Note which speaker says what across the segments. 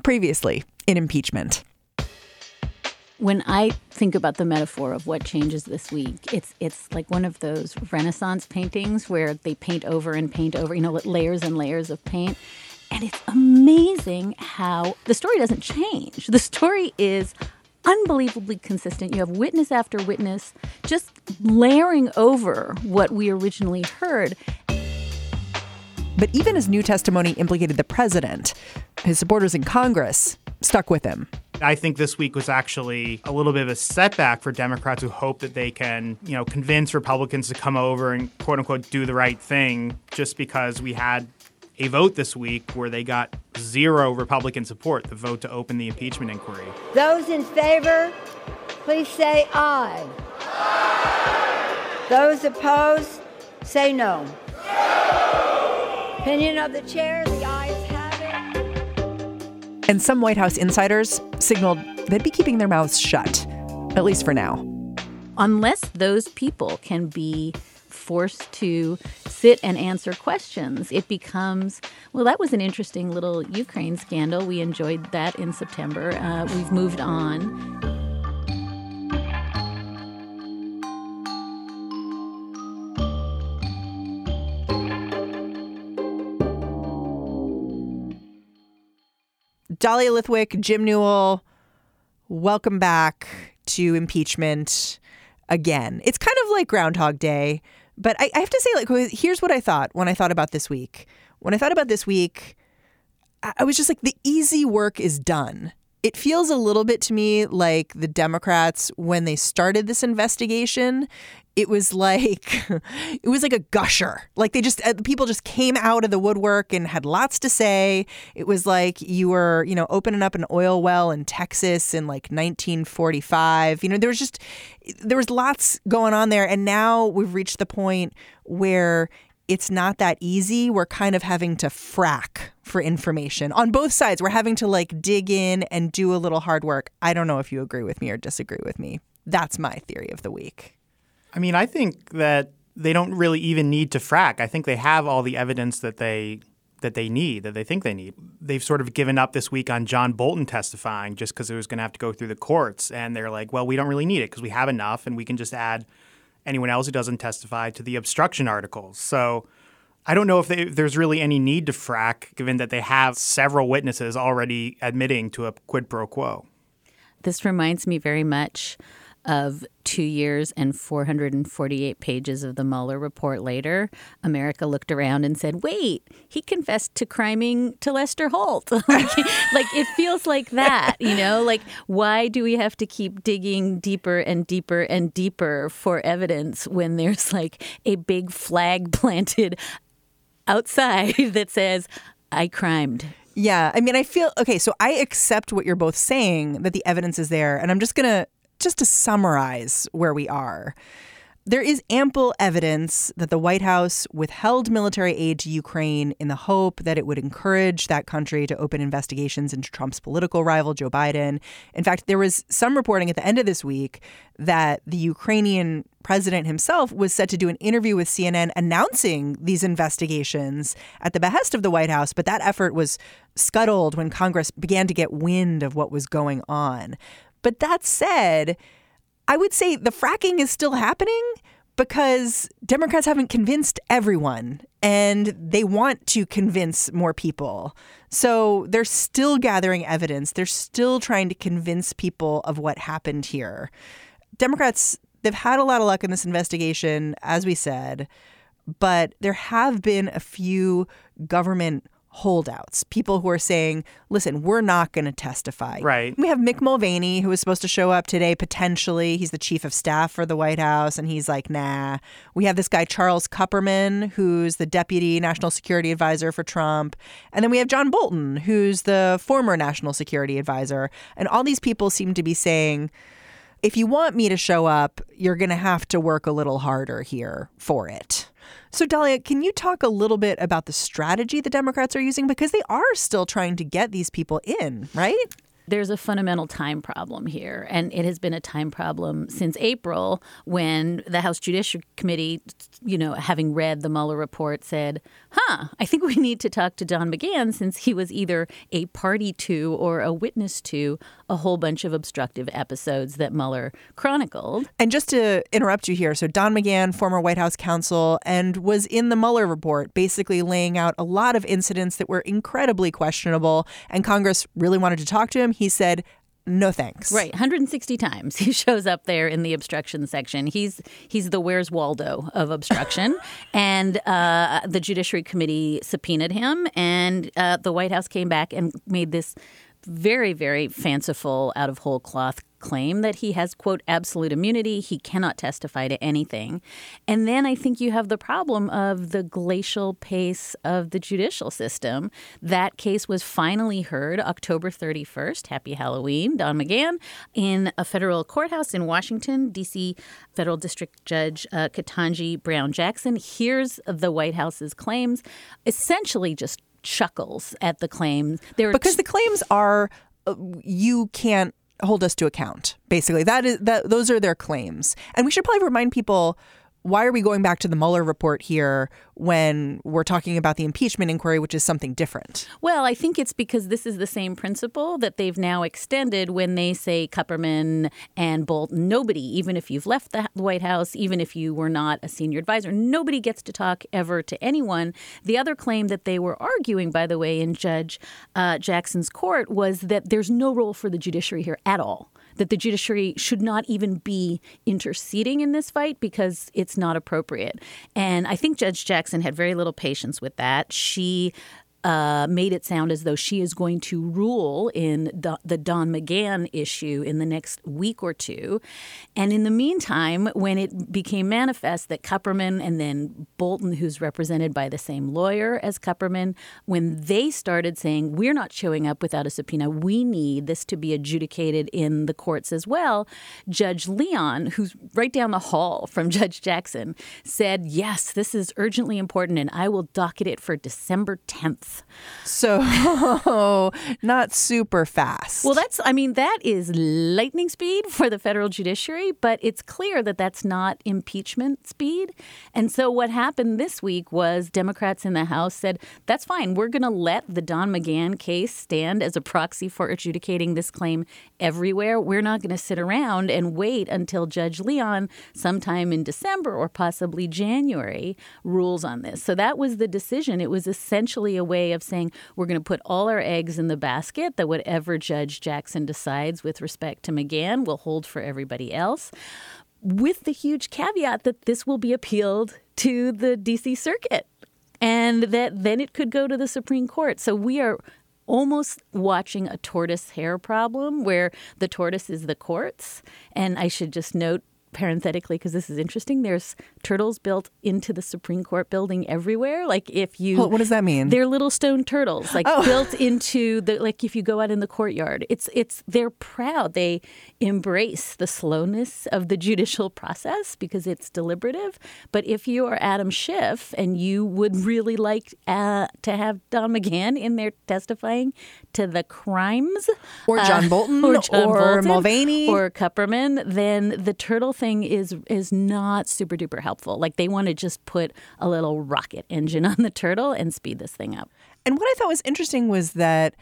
Speaker 1: previously in impeachment.
Speaker 2: When I think about the metaphor of what changes this week, it's it's like one of those Renaissance paintings where they paint over and paint over, you know, layers and layers of paint. And it's amazing how the story doesn't change. The story is unbelievably consistent. You have witness after witness just layering over what we originally heard.
Speaker 1: But even as new testimony implicated the president, his supporters in Congress stuck with him.
Speaker 3: I think this week was actually a little bit of a setback for Democrats who hope that they can, you know, convince Republicans to come over and quote unquote do the right thing just because we had a vote this week where they got zero Republican support, the vote to open the impeachment inquiry.
Speaker 4: Those in favor, please say aye. aye. Those opposed, say no. No. Opinion of the chair, the ayes have
Speaker 1: it. And some White House insiders signaled they'd be keeping their mouths shut, at least for now.
Speaker 2: Unless those people can be forced to sit and answer questions. It becomes, well, that was an interesting little Ukraine scandal. We enjoyed that in September. Uh, we've moved on.
Speaker 1: Dahlia Lithwick, Jim Newell, welcome back to impeachment again. It's kind of like Groundhog Day, but I, I have to say, like, here's what I thought when I thought about this week. When I thought about this week, I was just like, the easy work is done. It feels a little bit to me like the Democrats when they started this investigation it was like it was like a gusher like they just uh, people just came out of the woodwork and had lots to say it was like you were you know opening up an oil well in texas in like 1945 you know there was just there was lots going on there and now we've reached the point where it's not that easy. We're kind of having to frack for information on both sides. We're having to like dig in and do a little hard work. I don't know if you agree with me or disagree with me. That's my theory of the week.
Speaker 3: I mean, I think that they don't really even need to frack. I think they have all the evidence that they that they need, that they think they need. They've sort of given up this week on John Bolton testifying just because it was going to have to go through the courts, and they're like, well, we don't really need it because we have enough, and we can just add anyone else who doesn't testify to the obstruction articles. So. I don't know if they, there's really any need to frack, given that they have several witnesses already admitting to a quid pro quo.
Speaker 2: This reminds me very much of two years and 448 pages of the Mueller report later, America looked around and said, wait, he confessed to criming to Lester Holt. like, like, it feels like that, you know? Like, why do we have to keep digging deeper and deeper and deeper for evidence when there's like a big flag planted outside that says, I crimed?
Speaker 1: Yeah. I mean, I feel okay. So I accept what you're both saying that the evidence is there. And I'm just going to just to summarize where we are, there is ample evidence that the White House withheld military aid to Ukraine in the hope that it would encourage that country to open investigations into Trump's political rival, Joe Biden. In fact, there was some reporting at the end of this week that the Ukrainian president himself was set to do an interview with CNN announcing these investigations at the behest of the White House, but that effort was scuttled when Congress began to get wind of what was going on. But that said, I would say the fracking is still happening because Democrats haven't convinced everyone and they want to convince more people. So they're still gathering evidence. They're still trying to convince people of what happened here. Democrats, they've had a lot of luck in this investigation, as we said, but there have been a few government holdouts, people who are saying, listen, we're not going to testify.
Speaker 3: Right.
Speaker 1: We have Mick Mulvaney, who was supposed to show up today potentially. He's the chief of staff for the White House, and he's like, nah. We have this guy, Charles Kupperman, who's the deputy national security advisor for Trump. And then we have John Bolton, who's the former national security advisor. And all these people seem to be saying, if you want me to show up, you're going to have to work a little harder here for it. So, Dahlia, can you talk a little bit about the strategy the Democrats are using? Because they are still trying to get these people in, right?
Speaker 2: there's a fundamental time problem here, and it has been a time problem since April when the House Judiciary Committee, you know, having read the Mueller report, said, "Huh, I think we need to talk to Don McGahn since he was either a party to or a witness to a whole bunch of obstructive episodes that Mueller chronicled."
Speaker 1: And just to interrupt you here, so Don McGahn, former White House counsel, and was in the Mueller report, basically laying out a lot of incidents that were incredibly questionable, and Congress really wanted to talk to him he said, no thanks.
Speaker 2: Right, 160 times he shows up there in the obstruction section. He's he's the Where's Waldo of obstruction, and uh, the Judiciary Committee subpoenaed him, and uh, the White House came back and made this very very fanciful, out of whole cloth claim that he has, quote, absolute immunity. He cannot testify to anything. And then I think you have the problem of the glacial pace of the judicial system. That case was finally heard October 31st. Happy Halloween, Don McGahn, in a federal courthouse in Washington, D.C. Federal District Judge uh, Ketanji Brown Jackson hears the White House's claims, essentially just chuckles at the claims.
Speaker 1: There because the claims are uh, you can't hold us to account. Basically, that is that those are their claims, and we should probably remind people why are we going back to the Mueller report here when we're talking about the impeachment inquiry, which is something different?
Speaker 2: Well, I think it's because this is the same principle that they've now extended when they say Kupperman and Bolton. Nobody, even if you've left the White House, even if you were not a senior advisor, nobody gets to talk ever to anyone. The other claim that they were arguing, by the way, in Judge uh, Jackson's court was that there's no role for the judiciary here at all that the judiciary should not even be interceding in this fight because it's not appropriate. And I think Judge Jackson had very little patience with that. She uh, made it sound as though she is going to rule in the, the, Don McGahn issue in the next week or two. And in the meantime, when it became manifest that Kupperman and then Bolton, who's represented by the same lawyer as Kupperman, when they started saying, We're not showing up without a subpoena, we need this to be adjudicated in the courts as well, Judge Leon, who's right down the hall from Judge Jackson, said, Yes, this is urgently important, and I will docket it for December 10th.
Speaker 1: So, not super fast.
Speaker 2: Well, that's, I mean, that is lightning speed for the federal judiciary, but it's clear that that's not impeachment speed. And so, what happened this week was Democrats in the House said, that's fine. We're going to let the Don McGahn case stand as a proxy for adjudicating this claim everywhere. We're not going to sit around and wait until Judge Leon, sometime in December or possibly January, rules on this. So, that was the decision. It was essentially a way way of saying we're going to put all our eggs in the basket that whatever Judge Jackson decides with respect to McGahn will hold for everybody else, with the huge caveat that this will be appealed to the DC Circuit and that then it could go to the Supreme Court. So we are almost watching a tortoise hare problem where the tortoise is the courts. And I should just note parenthetically because this is interesting there's turtles built into the supreme court building everywhere like if you
Speaker 1: what does that mean
Speaker 2: they're little stone turtles like oh. built into the like if you go out in the courtyard it's it's they're proud they embrace the slowness of the judicial process because it's deliberative but if you are adam schiff and you would really like uh, to have don mcgahn in there testifying to the crimes
Speaker 1: or john uh, bolton
Speaker 2: or, john
Speaker 1: or
Speaker 2: bolton,
Speaker 1: mulvaney
Speaker 2: or kupperman then the turtle thing is is not super duper helpful. Like they want to just put a little rocket engine on the turtle and speed this thing up.
Speaker 1: And what I thought was interesting was that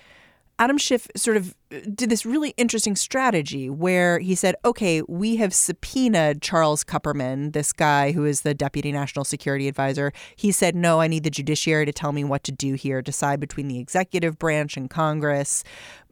Speaker 1: Adam Schiff sort of did this really interesting strategy where he said, okay, we have subpoenaed Charles Kupperman, this guy who is the deputy national security advisor. He said, no, I need the judiciary to tell me what to do here, decide between the executive branch and Congress.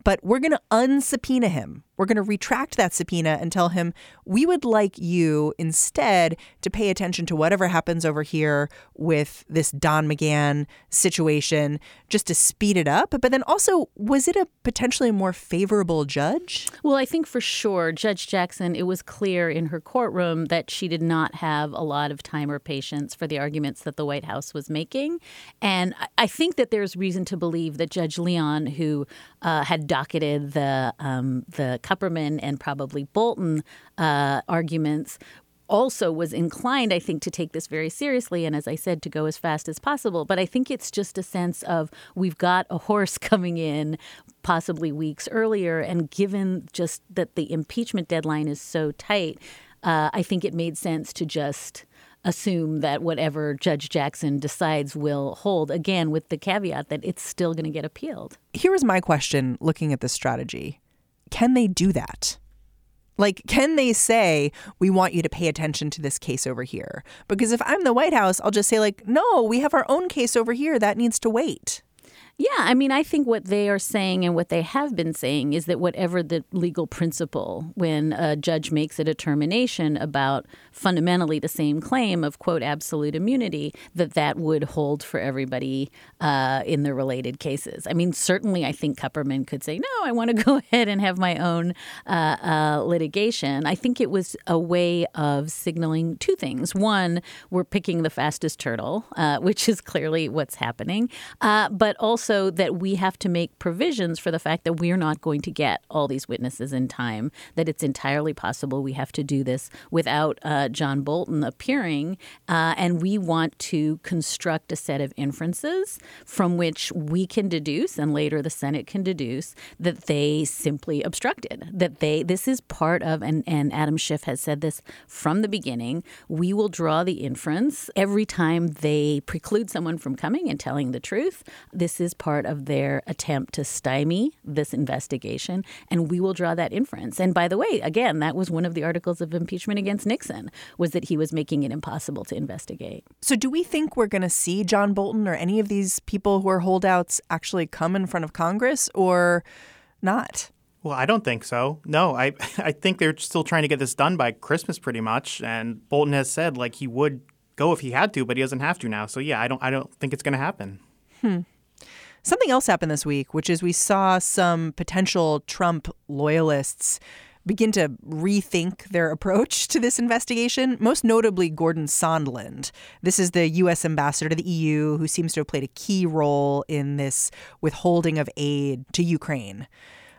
Speaker 1: But we're going to unsubpoena him. We're going to retract that subpoena and tell him we would like you instead to pay attention to whatever happens over here with this Don McGahn situation just to speed it up. But then also, was it a potentially more favorable judge?
Speaker 2: Well, I think for sure, Judge Jackson, it was clear in her courtroom that she did not have a lot of time or patience for the arguments that the White House was making. And I think that there's reason to believe that Judge Leon, who uh, had docketed the um, the Kupperman and probably Bolton uh, arguments also was inclined, I think, to take this very seriously. And as I said, to go as fast as possible. But I think it's just a sense of we've got a horse coming in possibly weeks earlier. And given just that the impeachment deadline is so tight, uh, I think it made sense to just assume that whatever Judge Jackson decides will hold, again, with the caveat that it's still going to get appealed.
Speaker 1: Here is my question looking at this strategy Can they do that? Like, can they say, we want you to pay attention to this case over here? Because if I'm the White House, I'll just say, like, no, we have our own case over here. That needs to wait.
Speaker 2: Yeah, I mean, I think what they are saying and what they have been saying is that whatever the legal principle, when a judge makes a determination about fundamentally the same claim of quote absolute immunity, that that would hold for everybody uh, in the related cases. I mean, certainly, I think Kupperman could say, no, I want to go ahead and have my own uh, uh, litigation. I think it was a way of signaling two things. One, we're picking the fastest turtle, uh, which is clearly what's happening, uh, but also also that we have to make provisions for the fact that we're not going to get all these witnesses in time, that it's entirely possible we have to do this without uh, John Bolton appearing. Uh, and we want to construct a set of inferences from which we can deduce, and later the Senate can deduce, that they simply obstructed, that they, this is part of, and, and Adam Schiff has said this from the beginning, we will draw the inference every time they preclude someone from coming and telling the truth. This is part of their attempt to stymie this investigation, and we will draw that inference. And by the way, again, that was one of the articles of impeachment against Nixon was that he was making it impossible to investigate.
Speaker 1: So do we think we're going to see John Bolton or any of these people who are holdouts actually come in front of Congress or not?
Speaker 3: Well, I don't think so. No, I I think they're still trying to get this done by Christmas pretty much and Bolton has said like he would go if he had to, but he doesn't have to now. So yeah, I don't I don't think it's going to happen.
Speaker 1: Hmm. Something else happened this week, which is we saw some potential Trump loyalists begin to rethink their approach to this investigation, most notably Gordon Sondland. This is the U.S. ambassador to the EU who seems to have played a key role in this withholding of aid to Ukraine.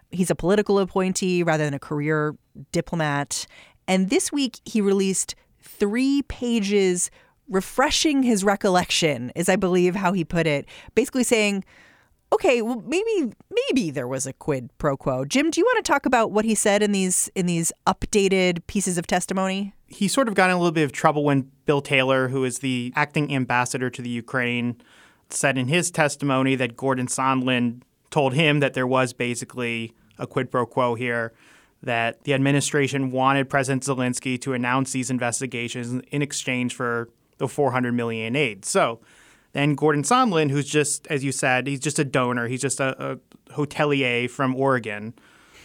Speaker 1: He's a political appointee rather than a career diplomat. And this week he released three pages refreshing his recollection, is I believe how he put it, basically saying, okay, well maybe maybe there was a quid pro quo. Jim, do you want to talk about what he said in these in these updated pieces of testimony?
Speaker 3: He sort of got in a little bit of trouble when Bill Taylor, who is the acting ambassador to the Ukraine, said in his testimony that Gordon Sondland told him that there was basically a quid pro quo here, that the administration wanted President Zelensky to announce these investigations in exchange for the 400 million aid. So and Gordon Sondland, who's just, as you said, he's just a donor. He's just a, a hotelier from Oregon.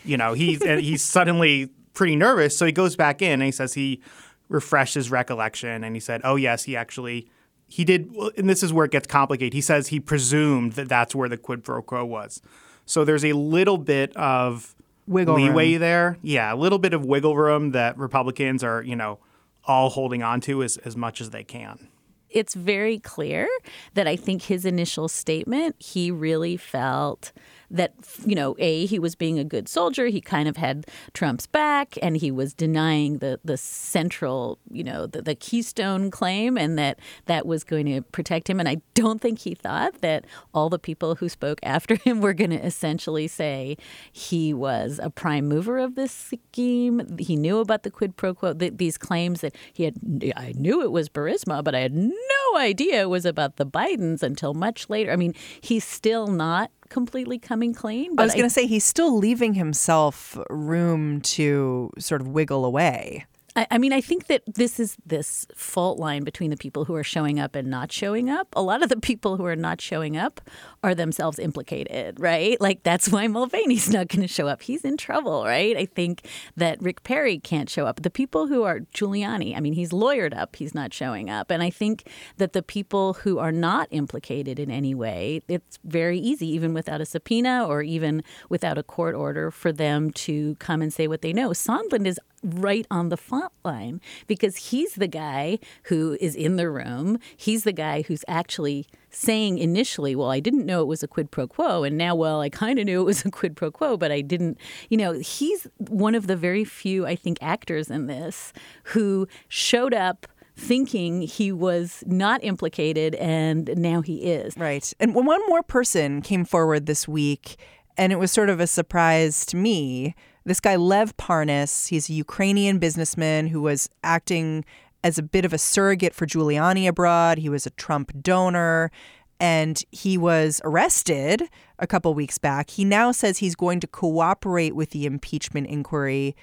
Speaker 3: You know, he's he's suddenly pretty nervous, so he goes back in and he says he refreshed his recollection, and he said, "Oh yes, he actually." He did, and this is where it gets complicated. He says he presumed that that's where the quid pro quo was. So there's a little bit of
Speaker 1: wiggle
Speaker 3: leeway
Speaker 1: room.
Speaker 3: there. Yeah, a little bit of wiggle room that Republicans are, you know, all holding on to as, as much as they can
Speaker 2: it's very clear that I think his initial statement, he really felt that you know a he was being a good soldier. He kind of had trump's back and he was denying the the central you know the, the keystone claim and that that was going to protect him. And i don't think he thought that all the people who spoke after him were going to essentially say he was a prime mover of this scheme. He knew about the quid pro quo. The, these claims that he had i knew it was burisma but i had no idea it was about the bidens until much later. I mean he's still not completely coming clean.
Speaker 1: I was going to say he's still leaving himself room to sort of wiggle away.
Speaker 2: I, I mean, I think that this is this fault line between the people who are showing up and not showing up. A lot of the people who are not showing up are themselves implicated, right? Like that's why Mulvaney's not going to show up. He's in trouble, right? I think that Rick Perry can't show up. The people who are Giuliani, I mean, he's lawyered up. He's not showing up. And I think that the people who are not implicated in any way, it's very easy, even without a subpoena or even without a court order, for them to come and say what they know. Sondland is right on the fault line because he's the guy who is in the room. He's the guy who's actually saying initially, well, I didn't know it was a quid pro quo. And now, well, I kind of knew it was a quid pro quo, but I didn't. You know, he's one of the very few, I think, actors in this who showed up thinking he was not implicated and now he is.
Speaker 1: Right. And one more person came forward this week, and it was sort of a surprise to me. This guy, Lev Parnas, he's a Ukrainian businessman who was acting as a bit of a surrogate for Giuliani abroad. He was a Trump donor and he was arrested a couple weeks back. He now says he's going to cooperate with the impeachment inquiry.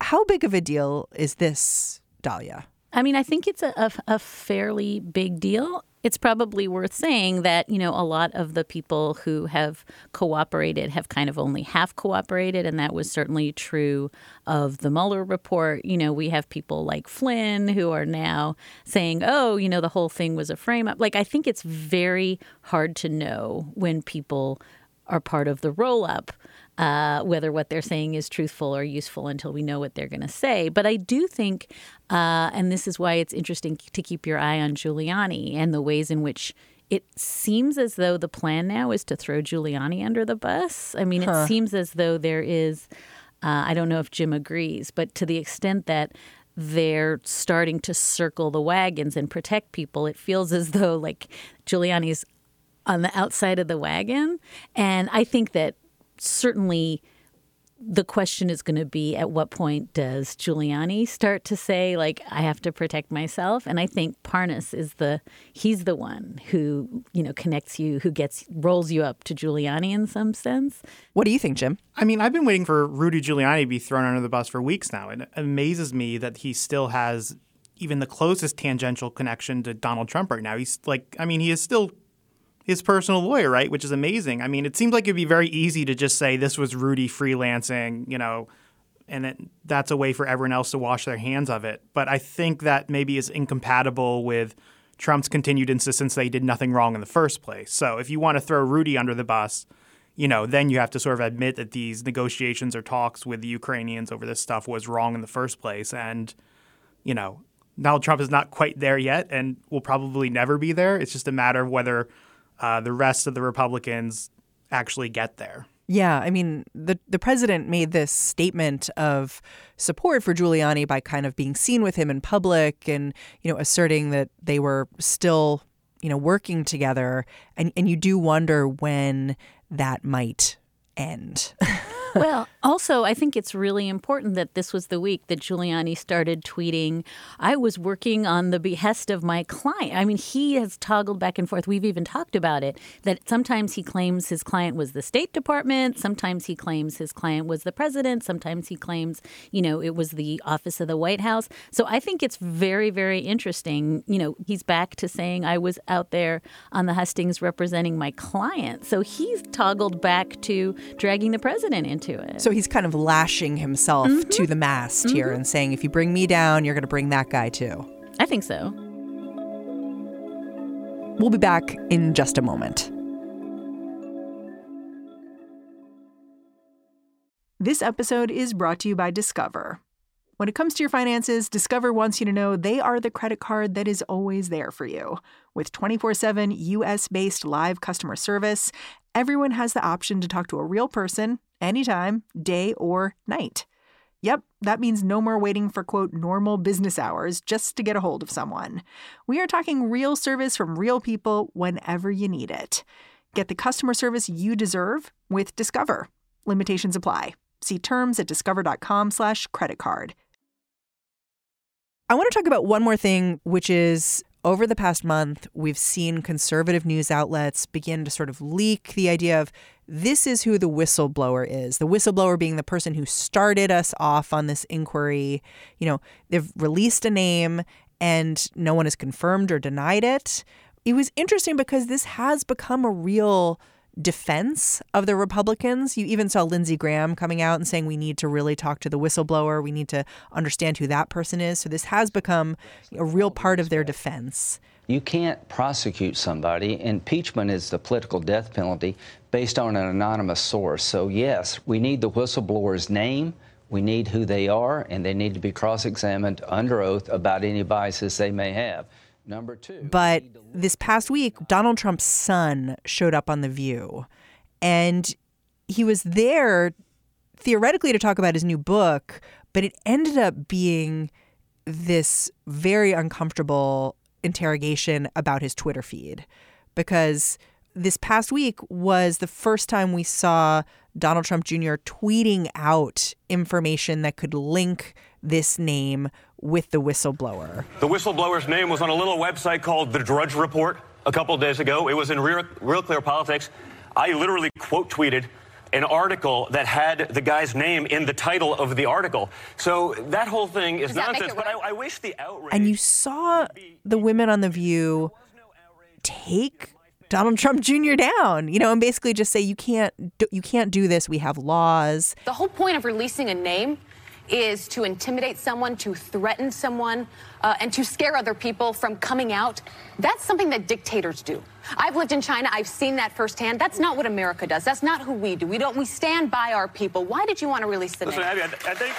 Speaker 1: How big of a deal is this, Dahlia?
Speaker 2: I mean, I think it's a, a, a, fairly big deal. It's probably worth saying that, you know, a lot of the people who have cooperated have kind of only half cooperated. And that was certainly true of the Mueller report. You know, we have people like Flynn who are now saying, oh, you know, the whole thing was a frame up. Like, I think it's very hard to know when people are part of the roll up uh, whether what they're saying is truthful or useful until we know what they're going to say. But I do think, uh, and this is why it's interesting to keep your eye on Giuliani and the ways in which it seems as though the plan now is to throw Giuliani under the bus. I mean, huh. it seems as though there is. Uh, I don't know if Jim agrees, but to the extent that they're starting to circle the wagons and protect people, it feels as though like Giuliani's on the outside of the wagon. And I think that certainly the question is going to be at what point does Giuliani start to say like I have to protect myself and I think Parnas is the he's the one who you know connects you who gets rolls you up to Giuliani in some sense.
Speaker 1: What do you think, Jim?
Speaker 3: I mean, I've been waiting for Rudy Giuliani to be thrown under the bus for weeks now. It amazes me that he still has even the closest tangential connection to Donald Trump right now. He's like I mean, he is still his personal lawyer, right? Which is amazing. I mean, it seems like it'd be very easy to just say this was Rudy freelancing, you know, and that that's a way for everyone else to wash their hands of it. But I think that maybe is incompatible with Trump's continued insistence that he did nothing wrong in the first place. So if you want to throw Rudy under the bus, you know, then you have to sort of admit that these negotiations or talks with the Ukrainians over this stuff was wrong in the first place. And, you know, Donald Trump is not quite there yet and will probably never be there. It's just a matter of whether uh, the rest of the Republicans actually get there.
Speaker 1: Yeah, I mean, the the president made this statement of support for Giuliani by kind of being seen with him in public and, you know, asserting that they were still, you know, working together. And and you do wonder when that might end.
Speaker 2: well, also, I think it's really important that this was the week that Giuliani started tweeting, I was working on the behest of my client. I mean, he has toggled back and forth. We've even talked about it that sometimes he claims his client was the State Department, sometimes he claims his client was the president, sometimes he claims, you know, it was the office of the White House. So I think it's very, very interesting. You know, he's back to saying, I was out there on the hustings representing my client. So he's toggled back to dragging the president into it.
Speaker 1: So he's kind of lashing himself mm-hmm. to the mast mm-hmm. here and saying, if you bring me down, you're going to bring that guy too.
Speaker 2: I think so.
Speaker 1: We'll be back in just a moment. This episode is brought to you by Discover. When it comes to your finances, Discover wants you to know they are the credit card that is always there for you. With 24 7 US based live customer service, everyone has the option to talk to a real person anytime, day or night. Yep, that means no more waiting for quote normal business hours just to get a hold of someone. We are talking real service from real people whenever you need it. Get the customer service you deserve with Discover. Limitations apply. See terms at discover.com/slash credit card. I want to talk about one more thing, which is over the past month, we've seen conservative news outlets begin to sort of leak the idea of this is who the whistleblower is. The whistleblower being the person who started us off on this inquiry. You know, they've released a name and no one has confirmed or denied it. It was interesting because this has become a real defense of the Republicans. You even saw Lindsey Graham coming out and saying we need to really talk to the whistleblower. We need to understand who that person is. So this has become a real part of their defense.
Speaker 5: You can't prosecute somebody. Impeachment is the political death penalty based on an anonymous source. So, yes, we need the whistleblower's name. We need who they are, and they need to be cross examined under oath about any biases they may have. Number two.
Speaker 1: But this past week, Donald Trump's son showed up on The View, and he was there theoretically to talk about his new book, but it ended up being this very uncomfortable interrogation about his Twitter feed because this past week was the first time we saw Donald Trump Jr. tweeting out information that could link this name with the whistleblower.
Speaker 6: The whistleblower's name was on a little website called The Drudge Report a couple of days ago. It was in Real, Real Clear Politics. I literally quote tweeted an article that had the guy's name in the title of the article. So that whole thing is
Speaker 7: Does that make
Speaker 6: nonsense. But I. I wish the outrage.
Speaker 1: And you saw the women on The View take Donald Trump Jr. down, you know, and basically just say you can't you can't do this. We have laws.
Speaker 7: The whole point of releasing a name is to intimidate someone, to threaten someone, uh, and to scare other people from coming out. That's something that dictators do. I've lived in China. I've seen that firsthand. That's not what America does. That's not who we do. We don't. We stand by our people. Why did you want to release the
Speaker 6: Listen,
Speaker 7: name?
Speaker 6: Abby, I, I think.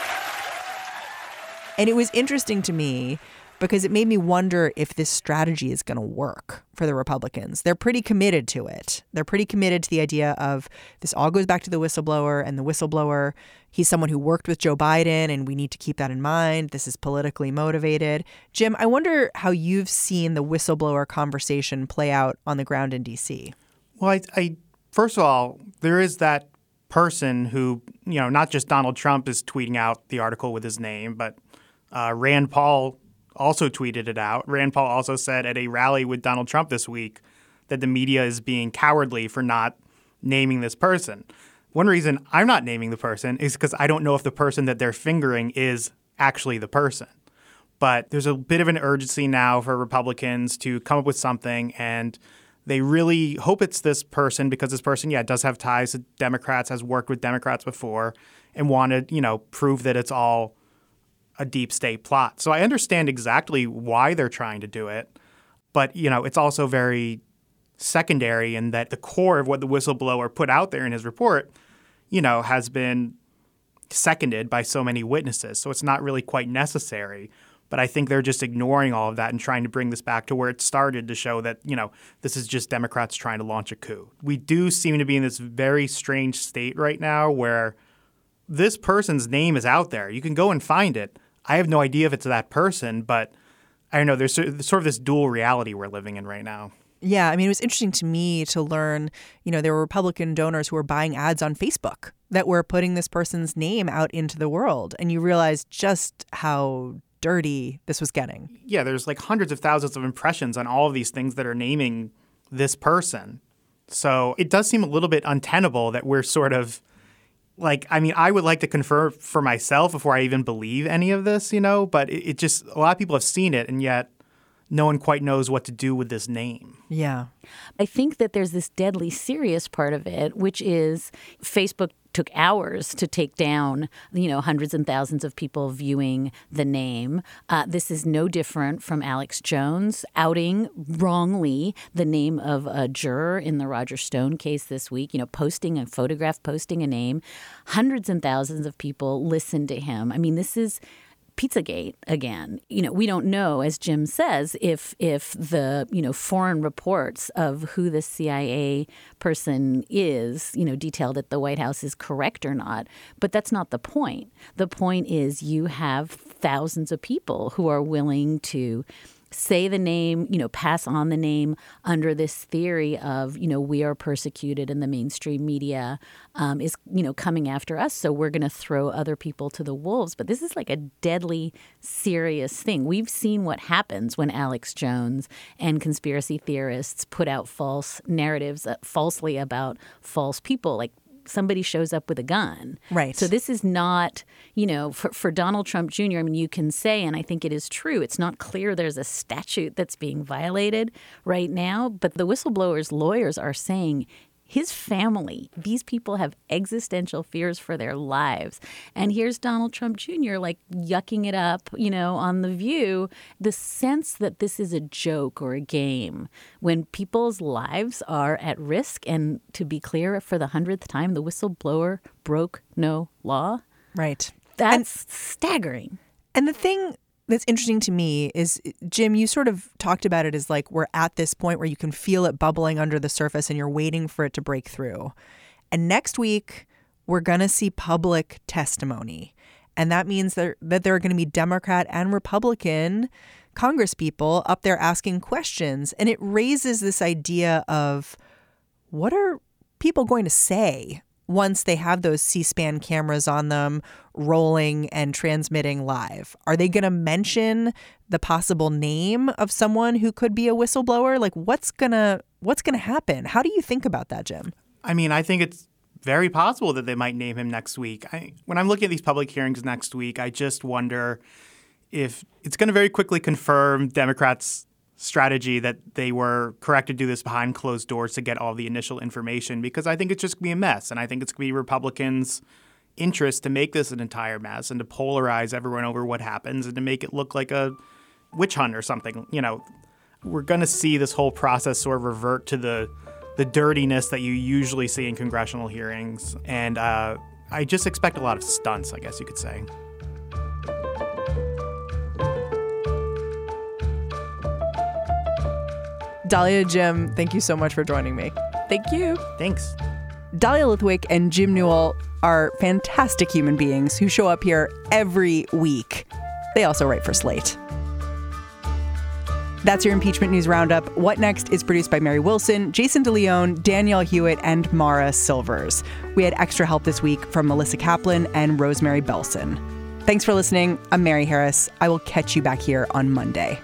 Speaker 1: And it was interesting to me because it made me wonder if this strategy is going to work for the Republicans. They're pretty committed to it. They're pretty committed to the idea of this all goes back to the whistleblower, and the whistleblower, he's someone who worked with Joe Biden, and we need to keep that in mind. This is politically motivated. Jim, I wonder how you've seen the whistleblower conversation play out on the ground in D.C.
Speaker 3: Well, I, I first of all, there is that person who, you know, not just Donald Trump is tweeting out the article with his name, but uh, Rand Paul also tweeted it out. Rand Paul also said at a rally with Donald Trump this week that the media is being cowardly for not naming this person. One reason I'm not naming the person is because I don't know if the person that they're fingering is actually the person. But there's a bit of an urgency now for Republicans to come up with something and they really hope it's this person because this person, yeah, does have ties to Democrats, has worked with Democrats before, and wanted, you know, prove that it's all a deep state plot. So I understand exactly why they're trying to do it, but you know, it's also very secondary in that the core of what the whistleblower put out there in his report, you know, has been seconded by so many witnesses. So it's not really quite necessary. But I think they're just ignoring all of that and trying to bring this back to where it started to show that, you know, this is just Democrats trying to launch a coup. We do seem to be in this very strange state right now where this person's name is out there. You can go and find it. I have no idea if it's that person, but I don't know. There's sort of this dual reality we're living in right now.
Speaker 1: Yeah, I mean, it was interesting to me to learn, you know, there were Republican donors who were buying ads on Facebook that were putting this person's name out into the world. And you realize just how dirty this was getting.
Speaker 3: Yeah, there's like hundreds of thousands of impressions on all of these things that are naming this person. So it does seem a little bit untenable that we're sort of like, I mean, I would like to confirm for myself before I even believe any of this, you know, but it, it just, a lot of people have seen it and yet no one quite knows what to do with this name.
Speaker 1: Yeah.
Speaker 2: I think that there's this deadly serious part of it, which is Facebook took hours to take down, you know, hundreds and thousands of people viewing the name. Uh, this is no different from Alex Jones outing wrongly the name of a juror in the Roger Stone case this week, you know, posting a photograph, posting a name. Hundreds and thousands of people listened to him. I mean, this is. Pizzagate again. You know, we don't know, as Jim says, if if the you know foreign reports of who the CIA person is, you know, detailed at the White House is correct or not. But that's not the point. The point is you have thousands of people who are willing to say the name, you know, pass on the name under this theory of, you know, we are persecuted and the mainstream media um, is, you know, coming after us. So we're going to throw other people to the wolves. But this is like a deadly, serious thing. We've seen what happens when Alex Jones and conspiracy theorists put out false narratives uh, falsely about false people. Like somebody shows up with a gun.
Speaker 1: Right.
Speaker 2: So this is not, you know, for, for Donald Trump Jr., I mean, you can say, and I think it is true, it's not clear there's a statute that's being violated right now, but the whistleblower's lawyers are saying his family, these people have existential fears for their lives. And here's Donald Trump Jr. like yucking it up, you know, on The View. The sense that this is a joke or a game when people's lives are at risk. And to be clear, for the hundredth time, the whistleblower broke no law.
Speaker 1: Right.
Speaker 2: That's
Speaker 1: And-
Speaker 2: staggering.
Speaker 1: And the thing that's interesting to me is, Jim, you sort of talked about it as like we're at this point where you can feel it bubbling under the surface and you're waiting for it to break through. And next week, we're going to see public testimony. And that means that, that there are going to be Democrat and Republican congresspeople up there asking questions. And it raises this idea of what are people going to say once they have those C SPAN cameras on them rolling and transmitting live? Are they going to mention the possible name of someone who could be a whistleblower? Like what's going to what's going to happen? How do you think about that, Jim?
Speaker 3: I mean, I think it's very possible that they might name him next week. I, when I'm looking at these public hearings next week, I just wonder if it's going to very quickly confirm Democrats' strategy that they were correct to do this behind closed doors to get all the initial information because I think it's just going to be a mess. And I think it's going to be Republicans' interest to make this an entire mess and to polarize everyone over what happens and to make it look like a witch hunt or something. You know, we're going to see this whole process sort of revert to the the dirtiness that you usually see in congressional hearings, and uh, I just expect a lot of stunts. I guess you could say.
Speaker 1: Dahlia, Jim, thank you so much for joining me.
Speaker 2: Thank you.
Speaker 3: Thanks.
Speaker 1: Dahlia Lithwick and Jim Newell are fantastic human beings who show up here every week. They also write for Slate. That's your impeachment news roundup. What Next is produced by Mary Wilson, Jason DeLeon, Danielle Hewitt, and Mara Silvers. We had extra help this week from Melissa Kaplan and Rosemary Belson. Thanks for listening. I'm Mary Harris. I will catch you back here on Monday.